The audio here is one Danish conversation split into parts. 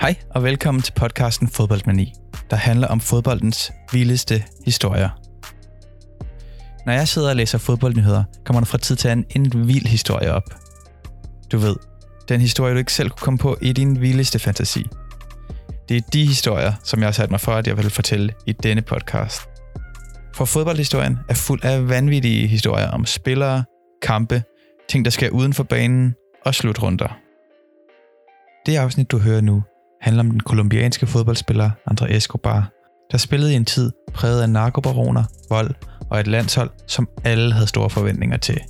Hej og velkommen til podcasten Fodboldmani, der handler om fodboldens vildeste historier. Når jeg sidder og læser fodboldnyheder, kommer der fra tid til anden en vild historie op. Du ved, den historie du ikke selv kunne komme på i din vildeste fantasi. Det er de historier, som jeg har sat mig for, at jeg vil fortælle i denne podcast. For fodboldhistorien er fuld af vanvittige historier om spillere, kampe, ting der sker uden for banen og slutrunder. Det afsnit, du hører nu, handler om den kolumbianske fodboldspiller André Escobar, der spillede i en tid præget af narkobaroner, vold og et landshold, som alle havde store forventninger til.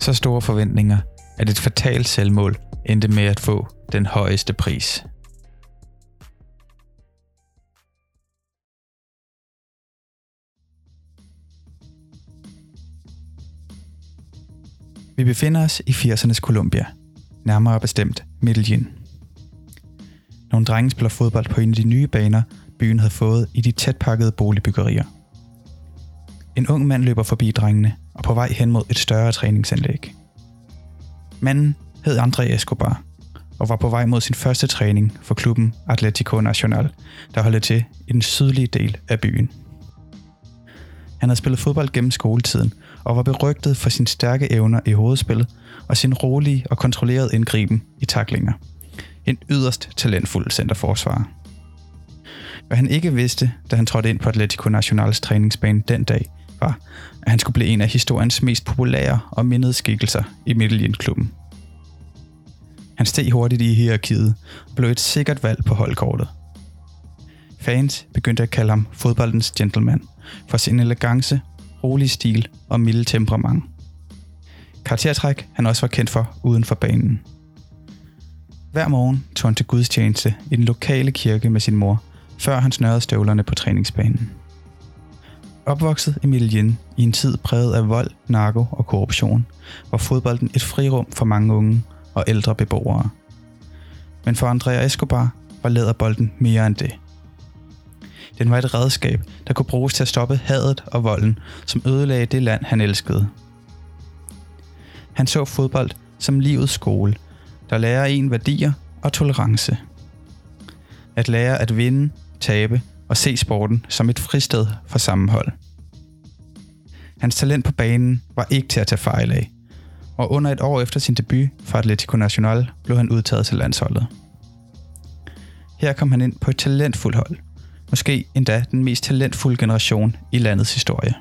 Så store forventninger, at et fatalt selvmål endte med at få den højeste pris. Vi befinder os i 80'ernes Colombia, nærmere bestemt Medellin. Nogle drenge spiller fodbold på en af de nye baner, byen havde fået i de tætpakkede boligbyggerier. En ung mand løber forbi drengene og på vej hen mod et større træningsanlæg. Manden hed André Escobar og var på vej mod sin første træning for klubben Atletico Nacional, der holdt til i den sydlige del af byen. Han havde spillet fodbold gennem skoletiden og var berygtet for sine stærke evner i hovedspillet og sin rolige og kontrollerede indgriben i taklinger. En yderst talentfuld centerforsvarer. Hvad han ikke vidste, da han trådte ind på Atletico Nationals træningsbane den dag, var, at han skulle blive en af historiens mest populære og mindede skikkelser i Midtjylland-klubben. Han steg hurtigt i hierarkiet og blev et sikkert valg på holdkortet. Fans begyndte at kalde ham fodboldens gentleman for sin elegance, rolig stil og milde temperament. Karaktertræk han også var kendt for uden for banen. Hver morgen tog han til gudstjeneste i den lokale kirke med sin mor, før han snørrede støvlerne på træningsbanen. Opvokset i Medellin i en tid præget af vold, narko og korruption, var fodbolden et frirum for mange unge og ældre beboere. Men for Andrea Escobar var læderbolden mere end det. Den var et redskab, der kunne bruges til at stoppe hadet og volden, som ødelagde det land, han elskede. Han så fodbold som livets skole, der lærer en værdier og tolerance. At lære at vinde, tabe og se sporten som et fristed for sammenhold. Hans talent på banen var ikke til at tage fejl af, og under et år efter sin debut for Atletico Nacional blev han udtaget til landsholdet. Her kom han ind på et talentfuldt hold, måske endda den mest talentfulde generation i landets historie.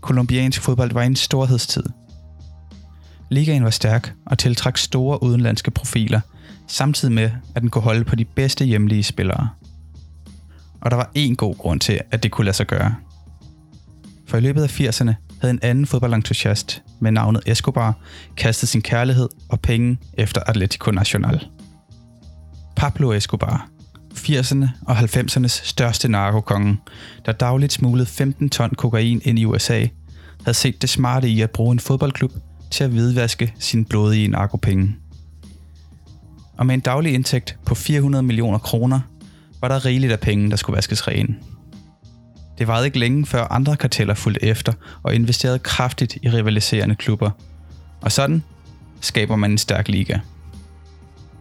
Kolumbiansk fodbold var i en storhedstid. Ligaen var stærk og tiltrak store udenlandske profiler, samtidig med, at den kunne holde på de bedste hjemlige spillere. Og der var én god grund til, at det kunne lade sig gøre. For i løbet af 80'erne havde en anden fodboldentusiast med navnet Escobar kastet sin kærlighed og penge efter Atletico Nacional. Pablo Escobar, 80'erne og 90'ernes største narkokonge, der dagligt smuglede 15 ton kokain ind i USA, havde set det smarte i at bruge en fodboldklub til at hvidvaske sin blodige narkopenge. Og med en daglig indtægt på 400 millioner kroner, var der rigeligt af penge, der skulle vaskes ren. Det varede ikke længe, før andre karteller fulgte efter og investerede kraftigt i rivaliserende klubber. Og sådan skaber man en stærk liga.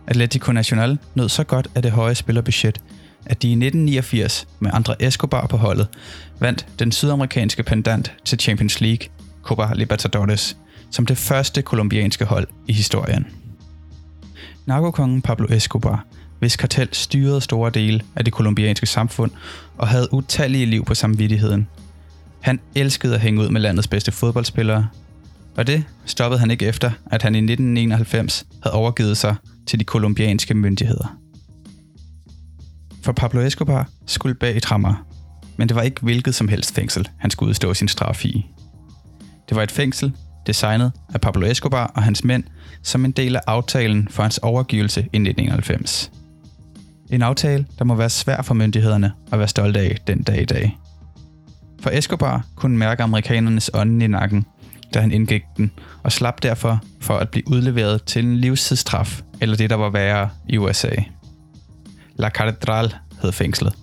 Atletico Nacional nød så godt af det høje spillerbudget, at de i 1989 med andre Escobar på holdet vandt den sydamerikanske pendant til Champions League, Copa Libertadores, som det første kolumbianske hold i historien. Narkokongen Pablo Escobar, hvis kartel styrede store dele af det kolumbianske samfund og havde utallige liv på samvittigheden. Han elskede at hænge ud med landets bedste fodboldspillere, og det stoppede han ikke efter, at han i 1991 havde overgivet sig til de kolumbianske myndigheder. For Pablo Escobar skulle bag et hammer, men det var ikke hvilket som helst fængsel, han skulle udstå sin straf i. Det var et fængsel, designet af Pablo Escobar og hans mænd som en del af aftalen for hans overgivelse i 1991. En aftale, der må være svær for myndighederne at være stolte af den dag i dag. For Escobar kunne mærke amerikanernes ånden i nakken, da han indgik den, og slap derfor for at blive udleveret til en livstidsstraf, eller det, der var værre i USA. La Catedral hed fængslet,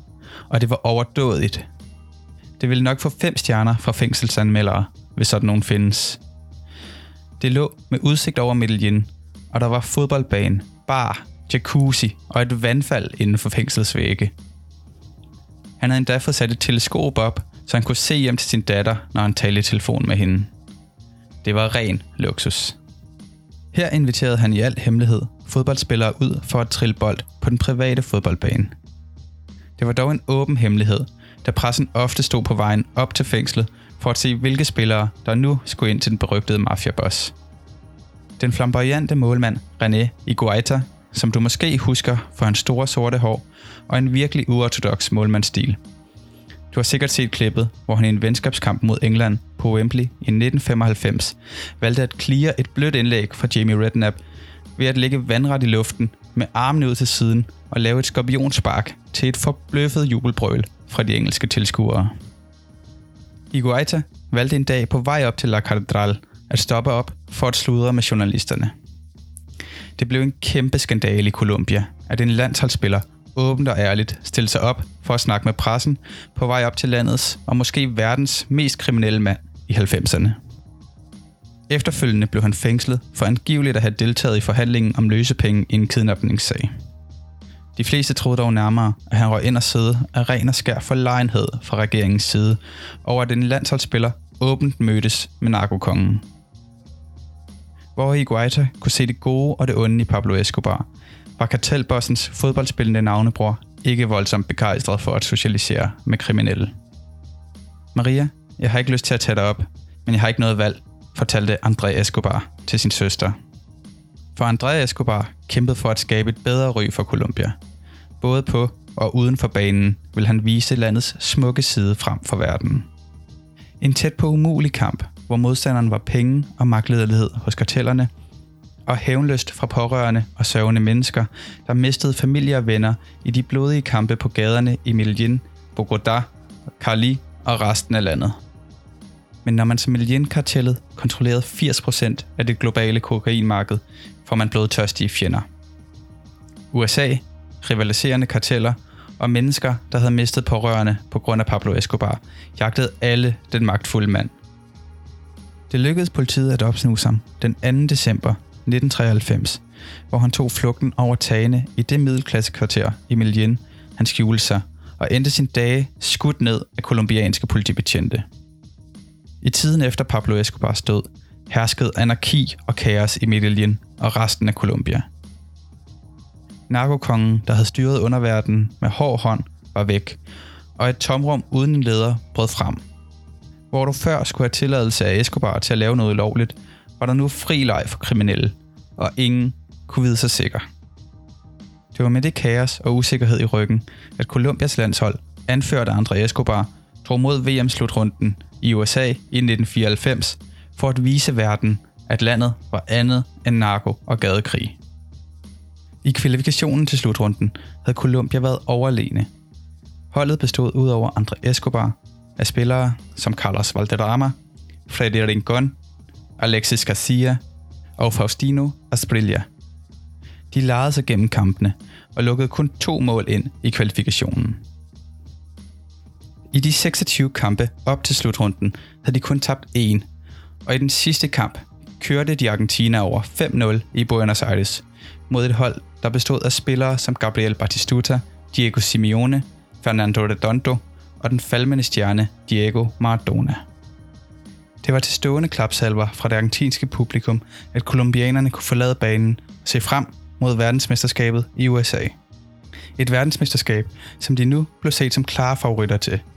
og det var overdådigt. Det ville nok få fem stjerner fra fængselsanmeldere, hvis sådan nogen findes. Det lå med udsigt over Medellin, og der var fodboldbane, bar, jacuzzi og et vandfald inden for fængselsvægge. Han havde endda fået sat et teleskop op, så han kunne se hjem til sin datter, når han talte i telefon med hende. Det var ren luksus. Her inviterede han i al hemmelighed fodboldspillere ud for at trille bold på den private fodboldbane. Det var dog en åben hemmelighed, da pressen ofte stod på vejen op til fængslet for at se, hvilke spillere, der nu skulle ind til den berygtede mafiaboss. Den flamboyante målmand René Iguaita, som du måske husker for hans store sorte hår og en virkelig uortodox målmandsstil. Du har sikkert set klippet, hvor han i en venskabskamp mod England på Wembley i 1995 valgte at clear et blødt indlæg fra Jamie Redknapp ved at ligge vandret i luften med armene ud til siden og lave et skorpionspark til et forbløffet jubelbrøl fra de engelske tilskuere. Iguaita valgte en dag på vej op til La Catedral at stoppe op for at sludre med journalisterne. Det blev en kæmpe skandale i Colombia, at en landsholdsspiller åbent og ærligt stille sig op for at snakke med pressen på vej op til landets og måske verdens mest kriminelle mand i 90'erne. Efterfølgende blev han fængslet for angiveligt at have deltaget i forhandlingen om løsepenge i en kidnapningssag. De fleste troede dog nærmere, at han røg ind og sidde af ren og skær forlegenhed fra regeringens side, over at en landsholdsspiller åbent mødtes med narkokongen. Hvor Guaita kunne se det gode og det onde i Pablo Escobar, var kartelbossens fodboldspillende navnebror ikke voldsomt begejstret for at socialisere med kriminelle. Maria, jeg har ikke lyst til at tage dig op, men jeg har ikke noget valg, fortalte André Escobar til sin søster. For André Escobar kæmpede for at skabe et bedre ry for Colombia. Både på og uden for banen vil han vise landets smukke side frem for verden. En tæt på umulig kamp, hvor modstanderen var penge og magtlederlighed hos kartellerne, og hævnløst fra pårørende og sørgende mennesker, der mistede familie og venner i de blodige kampe på gaderne i Medellin, Bogotá, Cali og resten af landet. Men når man som Medellin-kartellet kontrollerede 80% af det globale kokainmarked, får man blodtørstige fjender. USA, rivaliserende karteller og mennesker, der havde mistet pårørende på grund af Pablo Escobar, jagtede alle den magtfulde mand. Det lykkedes politiet at opsnuse ham den 2. december 1993, hvor han tog flugten over tagene i det middelklassekvarter i Melien, han skjulte sig, og endte sin dage skudt ned af kolumbianske politibetjente. I tiden efter Pablo Escobars død herskede anarki og kaos i Medellin og resten af Colombia. Narkokongen, der havde styret underverdenen med hård hånd, var væk, og et tomrum uden en leder brød frem. Hvor du før skulle have tilladelse af Escobar til at lave noget lovligt, var der nu fri leg for kriminelle, og ingen kunne vide sig sikker. Det var med det kaos og usikkerhed i ryggen, at Colombias landshold, anført af André Escobar, drog mod VM-slutrunden i USA i 1994 for at vise verden, at landet var andet end narko- og gadekrig. I kvalifikationen til slutrunden havde Colombia været overlegne. Holdet bestod ud over André Escobar af spillere som Carlos Valderrama, Freddy Rincon, Alexis Garcia og Faustino Asprilla. De legede sig gennem kampene og lukkede kun to mål ind i kvalifikationen. I de 26 kampe op til slutrunden havde de kun tabt én, og i den sidste kamp kørte de Argentina over 5-0 i Buenos Aires mod et hold, der bestod af spillere som Gabriel Batistuta, Diego Simeone, Fernando Redondo og den falmende stjerne Diego Maradona. Det var til stående klapsalver fra det argentinske publikum, at kolumbianerne kunne forlade banen og se frem mod verdensmesterskabet i USA. Et verdensmesterskab, som de nu blev set som klare favoritter til –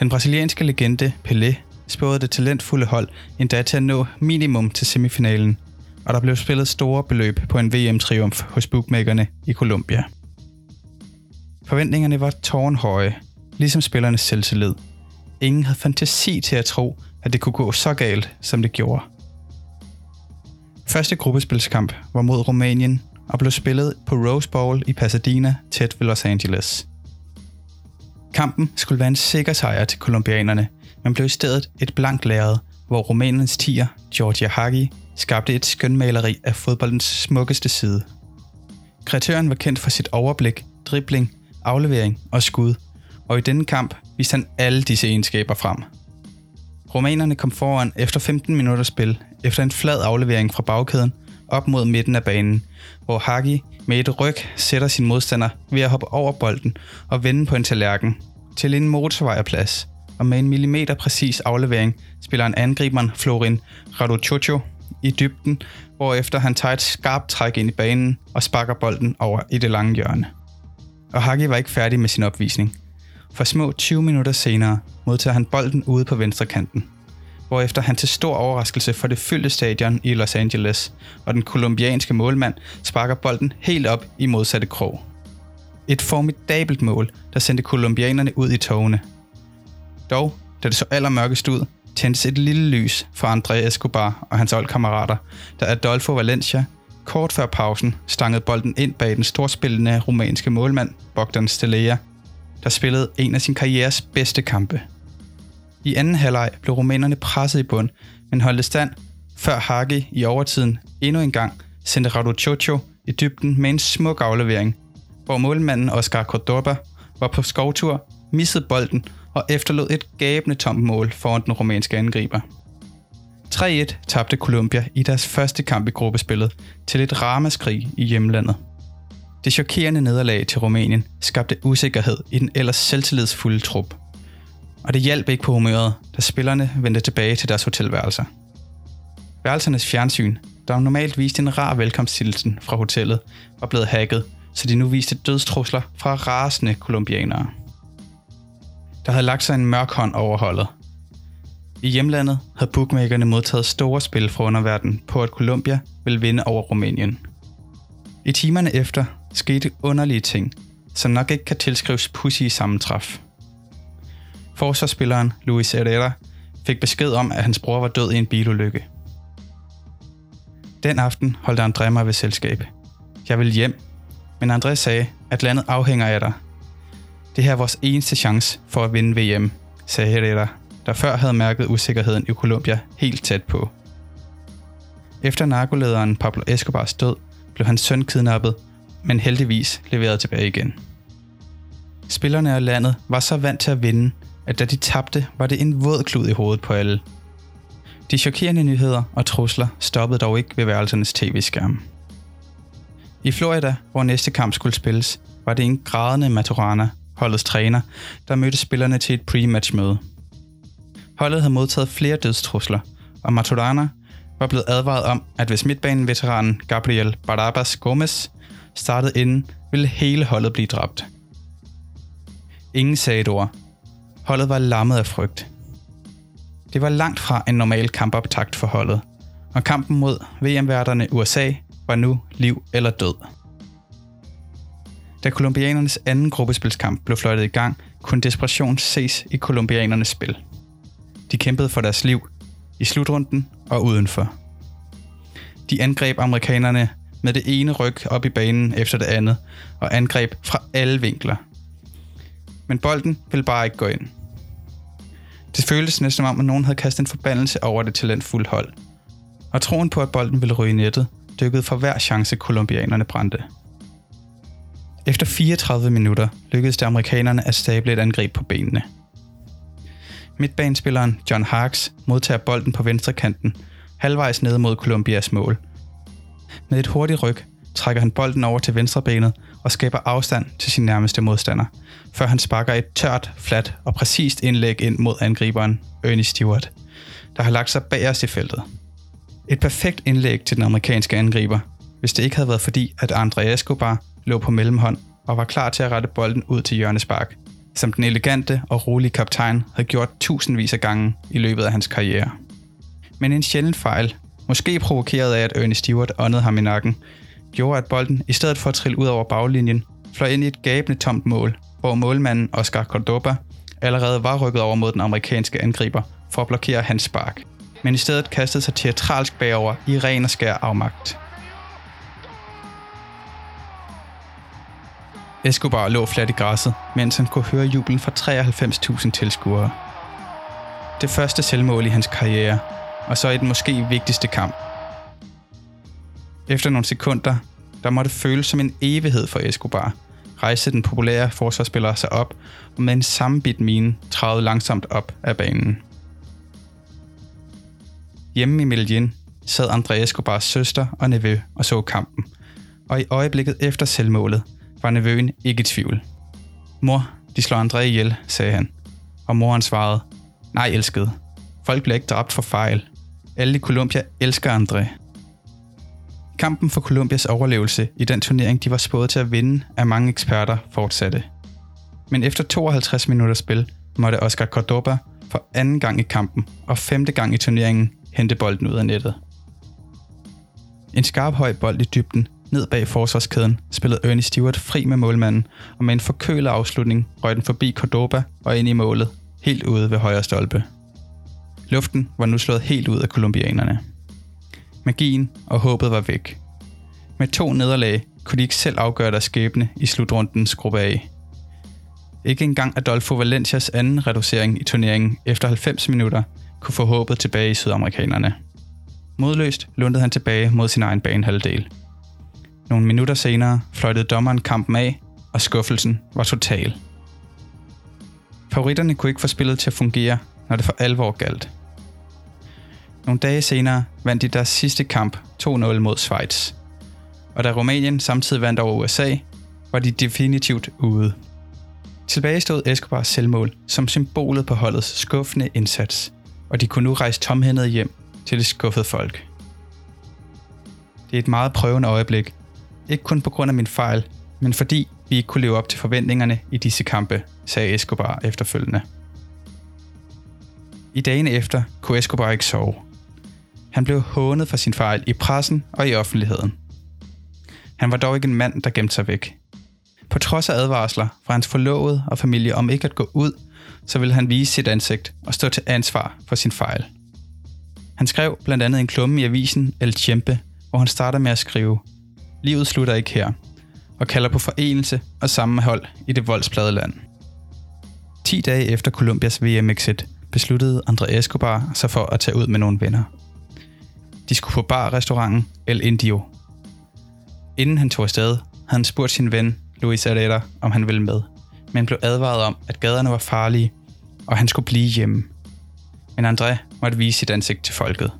den brasilianske legende Pelé spåede det talentfulde hold endda til at nå minimum til semifinalen, og der blev spillet store beløb på en VM-triumf hos bookmakerne i Colombia. Forventningerne var tårnhøje, ligesom spillernes selvtillid. Ingen havde fantasi til at tro, at det kunne gå så galt, som det gjorde. Første gruppespilskamp var mod Rumænien og blev spillet på Rose Bowl i Pasadena tæt ved Los Angeles. Kampen skulle være en sikker sejr til kolumbianerne, men blev i stedet et blankt lærred, hvor rumænernes tiger, Georgia Hagi, skabte et skønmaleri af fodboldens smukkeste side. Kreatøren var kendt for sit overblik, dribling, aflevering og skud, og i denne kamp viste han alle disse egenskaber frem. Romanerne kom foran efter 15 minutter spil, efter en flad aflevering fra bagkæden op mod midten af banen, hvor Hagi med et ryg sætter sin modstander ved at hoppe over bolden og vende på en tallerken til en motorvejerplads, og med en millimeter præcis aflevering spiller en angriberen Florin Raduchocho i dybden, hvorefter han tager et skarpt træk ind i banen og sparker bolden over i det lange hjørne. Og Hagi var ikke færdig med sin opvisning. For små 20 minutter senere modtager han bolden ude på venstre kanten, hvorefter han til stor overraskelse for det fyldte stadion i Los Angeles, og den kolumbianske målmand sparker bolden helt op i modsatte krog. Et formidabelt mål, der sendte kolumbianerne ud i togene. Dog, da det så allermørkest ud, tændtes et lille lys for André Escobar og hans holdkammerater, da Adolfo Valencia kort før pausen stangede bolden ind bag den storspillende rumænske målmand Bogdan Stelea, der spillede en af sin karrieres bedste kampe. I anden halvleg blev rumænerne presset i bund, men holdt stand, før Hagi i overtiden endnu en gang sendte Radu Chocho i dybden med en smuk aflevering, hvor målmanden Oscar Cordoba var på skovtur, missede bolden og efterlod et gabende tomt mål foran den rumænske angriber. 3-1 tabte Colombia i deres første kamp i gruppespillet til et ramaskrig i hjemlandet. Det chokerende nederlag til Rumænien skabte usikkerhed i den ellers selvtillidsfulde trup. Og det hjalp ikke på humøret, da spillerne vendte tilbage til deres hotelværelser. Værelsernes fjernsyn, der normalt viste en rar velkomsthilsen fra hotellet, var blevet hacket, så de nu viste dødstrusler fra rasende kolumbianere. Der havde lagt sig en mørk hånd over holdet. I hjemlandet havde bookmakerne modtaget store spil fra underverdenen på, at Colombia ville vinde over Rumænien. I timerne efter skete underlige ting, som nok ikke kan tilskrives pussy sammentræf. Forsvarsspilleren Luis Herrera fik besked om, at hans bror var død i en bilulykke. Den aften holdt André mig ved selskab. Jeg ville hjem, men André sagde, at landet afhænger af dig. Det her er vores eneste chance for at vinde VM, sagde Herrera, der før havde mærket usikkerheden i Colombia helt tæt på. Efter narkolederen Pablo Escobars død, blev hans søn kidnappet, men heldigvis leveret tilbage igen. Spillerne og landet var så vant til at vinde, at da de tabte, var det en våd klud i hovedet på alle. De chokerende nyheder og trusler stoppede dog ikke ved værelsernes tv-skærm. I Florida, hvor næste kamp skulle spilles, var det en grædende Maturana, holdets træner, der mødte spillerne til et pre-match-møde. Holdet havde modtaget flere dødstrusler, og Maturana var blevet advaret om, at hvis midtbanen-veteranen Gabriel Barabas Gomez startede inden, ville hele holdet blive dræbt. Ingen sagde et ord. Holdet var lammet af frygt. Det var langt fra en normal kampoptakt for holdet, og kampen mod VM-værterne USA var nu liv eller død. Da kolumbianernes anden gruppespilskamp blev fløjtet i gang, kunne desperation ses i kolumbianernes spil. De kæmpede for deres liv, i slutrunden og udenfor. De angreb amerikanerne med det ene ryg op i banen efter det andet, og angreb fra alle vinkler. Men bolden ville bare ikke gå ind. Det føltes næsten som om, at nogen havde kastet en forbandelse over det talentfulde hold. Og troen på, at bolden ville ryge i nettet, dykkede for hver chance kolumbianerne brændte. Efter 34 minutter lykkedes det amerikanerne at stable et angreb på benene. Midtbanespilleren John Harks modtager bolden på venstre kanten, halvvejs ned mod Colombias mål. Med et hurtigt ryg trækker han bolden over til venstre benet og skaber afstand til sin nærmeste modstander, før han sparker et tørt, fladt og præcist indlæg ind mod angriberen Ernie Stewart, der har lagt sig bagerst i feltet. Et perfekt indlæg til den amerikanske angriber, hvis det ikke havde været fordi, at André Escobar lå på mellemhånd og var klar til at rette bolden ud til hjørnespark, som den elegante og rolige kaptajn havde gjort tusindvis af gange i løbet af hans karriere. Men en sjælden fejl, måske provokeret af, at Ernie Stewart åndede ham i nakken, gjorde, at bolden, i stedet for at trille ud over baglinjen, fløj ind i et gabende tomt mål, hvor målmanden Oscar Cordoba allerede var rykket over mod den amerikanske angriber for at blokere hans spark, men i stedet kastede sig teatralsk bagover i ren og skær afmagt. Escobar lå fladt i græsset, mens han kunne høre jublen fra 93.000 tilskuere. Det første selvmål i hans karriere, og så i den måske vigtigste kamp. Efter nogle sekunder, der måtte føles som en evighed for Escobar, rejste den populære forsvarsspiller sig op og med en sammenbit mine træde langsomt op af banen. Hjemme i Medellin sad André Escobars søster og nevø og så kampen, og i øjeblikket efter selvmålet var nevøen ikke i tvivl. Mor, de slår André ihjel, sagde han. Og moren svarede, nej elskede. Folk bliver ikke dræbt for fejl. Alle i Colombia elsker André. Kampen for Colombias overlevelse i den turnering, de var spået til at vinde, af mange eksperter fortsatte. Men efter 52 minutter spil måtte Oscar Cordoba for anden gang i kampen og femte gang i turneringen hente bolden ud af nettet. En skarp høj bold i dybden ned bag forsvarskæden spillede Ernie Stewart fri med målmanden, og med en forkølet afslutning røg den forbi Cordoba og ind i målet, helt ude ved højre stolpe. Luften var nu slået helt ud af kolumbianerne. Magien og håbet var væk. Med to nederlag kunne de ikke selv afgøre deres skæbne i slutrundens gruppe A. Ikke engang Adolfo Valencias anden reducering i turneringen efter 90 minutter kunne få håbet tilbage i sydamerikanerne. Modløst lundede han tilbage mod sin egen banehalvdel. Nogle minutter senere fløjtede dommeren kampen af, og skuffelsen var total. Favoritterne kunne ikke få spillet til at fungere, når det for alvor galt. Nogle dage senere vandt de deres sidste kamp 2-0 mod Schweiz. Og da Rumænien samtidig vandt over USA, var de definitivt ude. Tilbage stod Escobars selvmål som symbolet på holdets skuffende indsats, og de kunne nu rejse tomhændet hjem til det skuffede folk. Det er et meget prøvende øjeblik, ikke kun på grund af min fejl, men fordi vi ikke kunne leve op til forventningerne i disse kampe, sagde Escobar efterfølgende. I dagene efter kunne Escobar ikke sove. Han blev hånet for sin fejl i pressen og i offentligheden. Han var dog ikke en mand, der gemte sig væk. På trods af advarsler fra hans forlovede og familie om ikke at gå ud, så ville han vise sit ansigt og stå til ansvar for sin fejl. Han skrev blandt andet en klumme i avisen El Tiempe, hvor han starter med at skrive, Livet slutter ikke her, og kalder på forenelse og sammenhold i det voldsplade land. 10 dage efter Colombias VM-exit besluttede André Escobar sig for at tage ud med nogle venner. De skulle på bar-restauranten El Indio. Inden han tog afsted, havde han spurgt sin ven Luis Herrera, om han ville med, men blev advaret om, at gaderne var farlige, og han skulle blive hjemme. Men André måtte vise sit ansigt til folket.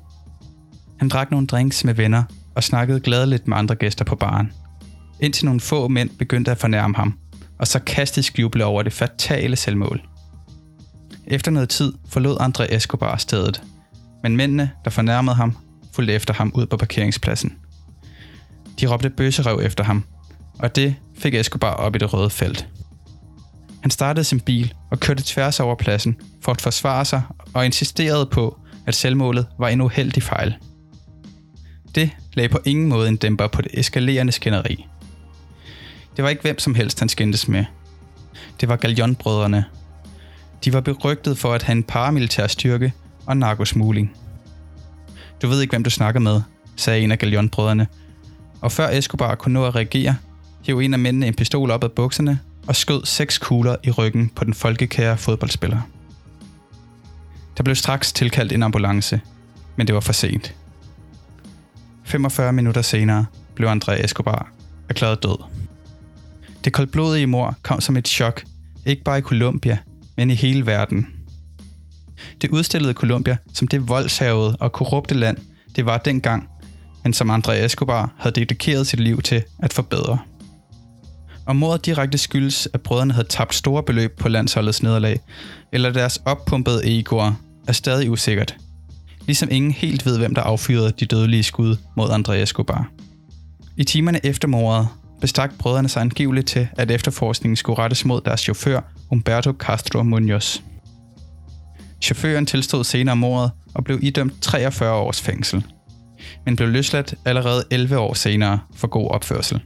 Han drak nogle drinks med venner og snakkede gladeligt med andre gæster på baren. Indtil nogle få mænd begyndte at fornærme ham, og så kastede juble over det fatale selvmål. Efter noget tid forlod André Escobar stedet, men mændene, der fornærmede ham, fulgte efter ham ud på parkeringspladsen. De råbte bøsserøv efter ham, og det fik Escobar op i det røde felt. Han startede sin bil og kørte tværs over pladsen for at forsvare sig og insisterede på, at selvmålet var en uheldig fejl. Det lagde på ingen måde en dæmper på det eskalerende skænderi. Det var ikke hvem som helst, han skændtes med. Det var Gallionbrødrene. De var berygtet for at have en paramilitær styrke og narkosmugling. Du ved ikke, hvem du snakker med, sagde en af Galion-brødrene. Og før Escobar kunne nå at reagere, hæv en af mændene en pistol op af bukserne og skød seks kugler i ryggen på den folkekære fodboldspiller. Der blev straks tilkaldt en ambulance, men det var for sent. 45 minutter senere blev André Escobar erklæret død. Det koldblodige mor kom som et chok, ikke bare i Colombia, men i hele verden. Det udstillede Colombia som det voldshavede og korrupte land, det var dengang, men som André Escobar havde dedikeret sit liv til at forbedre. Og mordet direkte skyldes, at brødrene havde tabt store beløb på landsholdets nederlag, eller deres oppumpede egoer, er stadig usikkert – ligesom ingen helt ved, hvem der affyrede de dødelige skud mod André Escobar. I timerne efter mordet bestak brødrene sig angiveligt til, at efterforskningen skulle rettes mod deres chauffør, Humberto Castro Munoz. Chaufføren tilstod senere mordet og blev idømt 43 års fængsel, men blev løsladt allerede 11 år senere for god opførsel.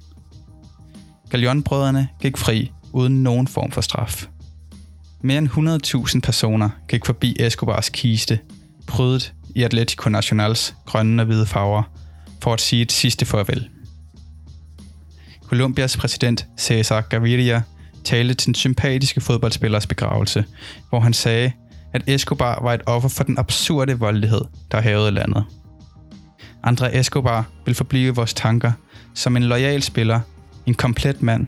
Galion-brødrene gik fri uden nogen form for straf. Mere end 100.000 personer gik forbi Escobars kiste, prydet i Atletico Nationals grønne og hvide farver, for at sige et sidste farvel. Colombias præsident Cesar Gaviria talte til den sympatiske fodboldspillers begravelse, hvor han sagde, at Escobar var et offer for den absurde voldelighed, der havede landet. André Escobar vil forblive vores tanker som en lojal spiller, en komplet mand,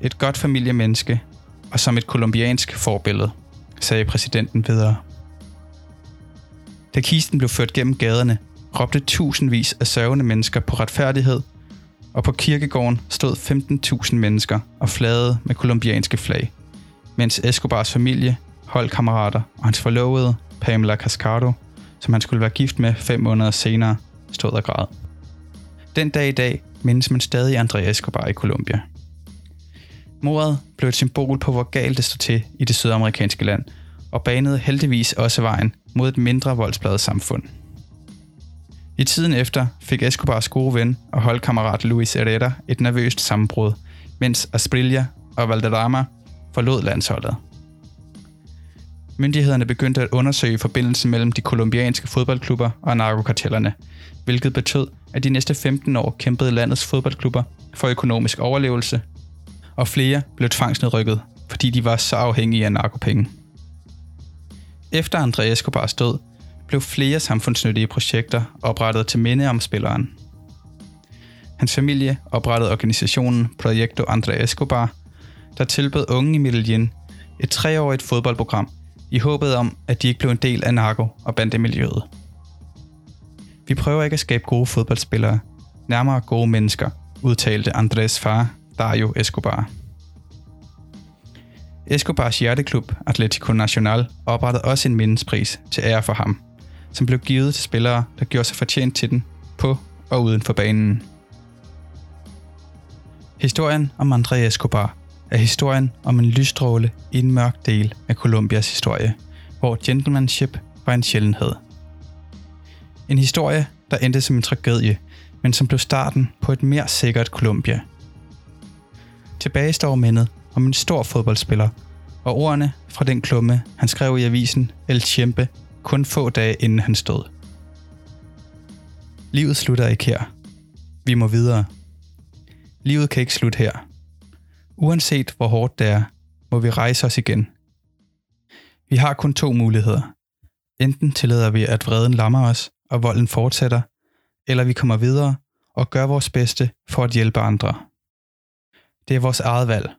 et godt familiemenneske og som et kolumbiansk forbillede, sagde præsidenten videre. Da kisten blev ført gennem gaderne, råbte tusindvis af sørgende mennesker på retfærdighed, og på kirkegården stod 15.000 mennesker og flagede med kolumbianske flag, mens Escobars familie, holdkammerater og hans forlovede, Pamela Cascado, som han skulle være gift med fem måneder senere, stod og græd. Den dag i dag mindes man stadig Andreas Escobar i Colombia. Mordet blev et symbol på, hvor galt det stod til i det sydamerikanske land, og banede heldigvis også vejen mod et mindre voldsbladet samfund. I tiden efter fik Escobars gode ven og holdkammerat Luis Herrera et nervøst sammenbrud, mens Asprilla og Valderrama forlod landsholdet. Myndighederne begyndte at undersøge forbindelsen mellem de kolumbianske fodboldklubber og narkokartellerne, hvilket betød, at de næste 15 år kæmpede landets fodboldklubber for økonomisk overlevelse, og flere blev tvangsnedrykket, fordi de var så afhængige af narkopenge. Efter André Escobars død, blev flere samfundsnyttige projekter oprettet til minde om spilleren. Hans familie oprettede organisationen Proyecto André Escobar, der tilbød unge i Medellin et treårigt fodboldprogram i håbet om, at de ikke blev en del af narko- og bandemiljøet. Vi prøver ikke at skabe gode fodboldspillere, nærmere gode mennesker, udtalte Andrés far, Dario Escobar. Escobars hjerteklub, Atletico Nacional, oprettede også en mindespris til ære for ham, som blev givet til spillere, der gjorde sig fortjent til den på og uden for banen. Historien om André Escobar er historien om en lysstråle i en mørk del af Colombias historie, hvor gentlemanship var en sjældenhed. En historie, der endte som en tragedie, men som blev starten på et mere sikkert Colombia. Tilbage står mindet om en stor fodboldspiller, og ordene fra den klumme, han skrev i avisen El Chiempe kun få dage inden han stod. Livet slutter ikke her. Vi må videre. Livet kan ikke slutte her. Uanset hvor hårdt det er, må vi rejse os igen. Vi har kun to muligheder. Enten tillader vi, at vreden lammer os, og volden fortsætter, eller vi kommer videre og gør vores bedste for at hjælpe andre. Det er vores eget valg.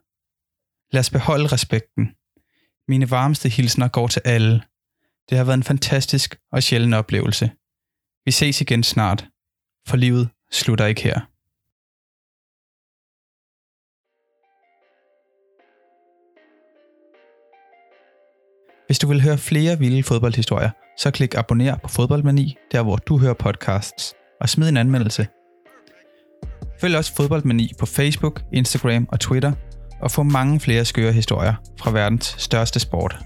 Lad os beholde respekten. Mine varmeste hilsner går til alle. Det har været en fantastisk og sjælden oplevelse. Vi ses igen snart, for livet slutter ikke her. Hvis du vil høre flere vilde fodboldhistorier, så klik abonner på Fodboldmani, der hvor du hører podcasts, og smid en anmeldelse. Følg også Fodboldmani på Facebook, Instagram og Twitter, og få mange flere skøre historier fra verdens største sport.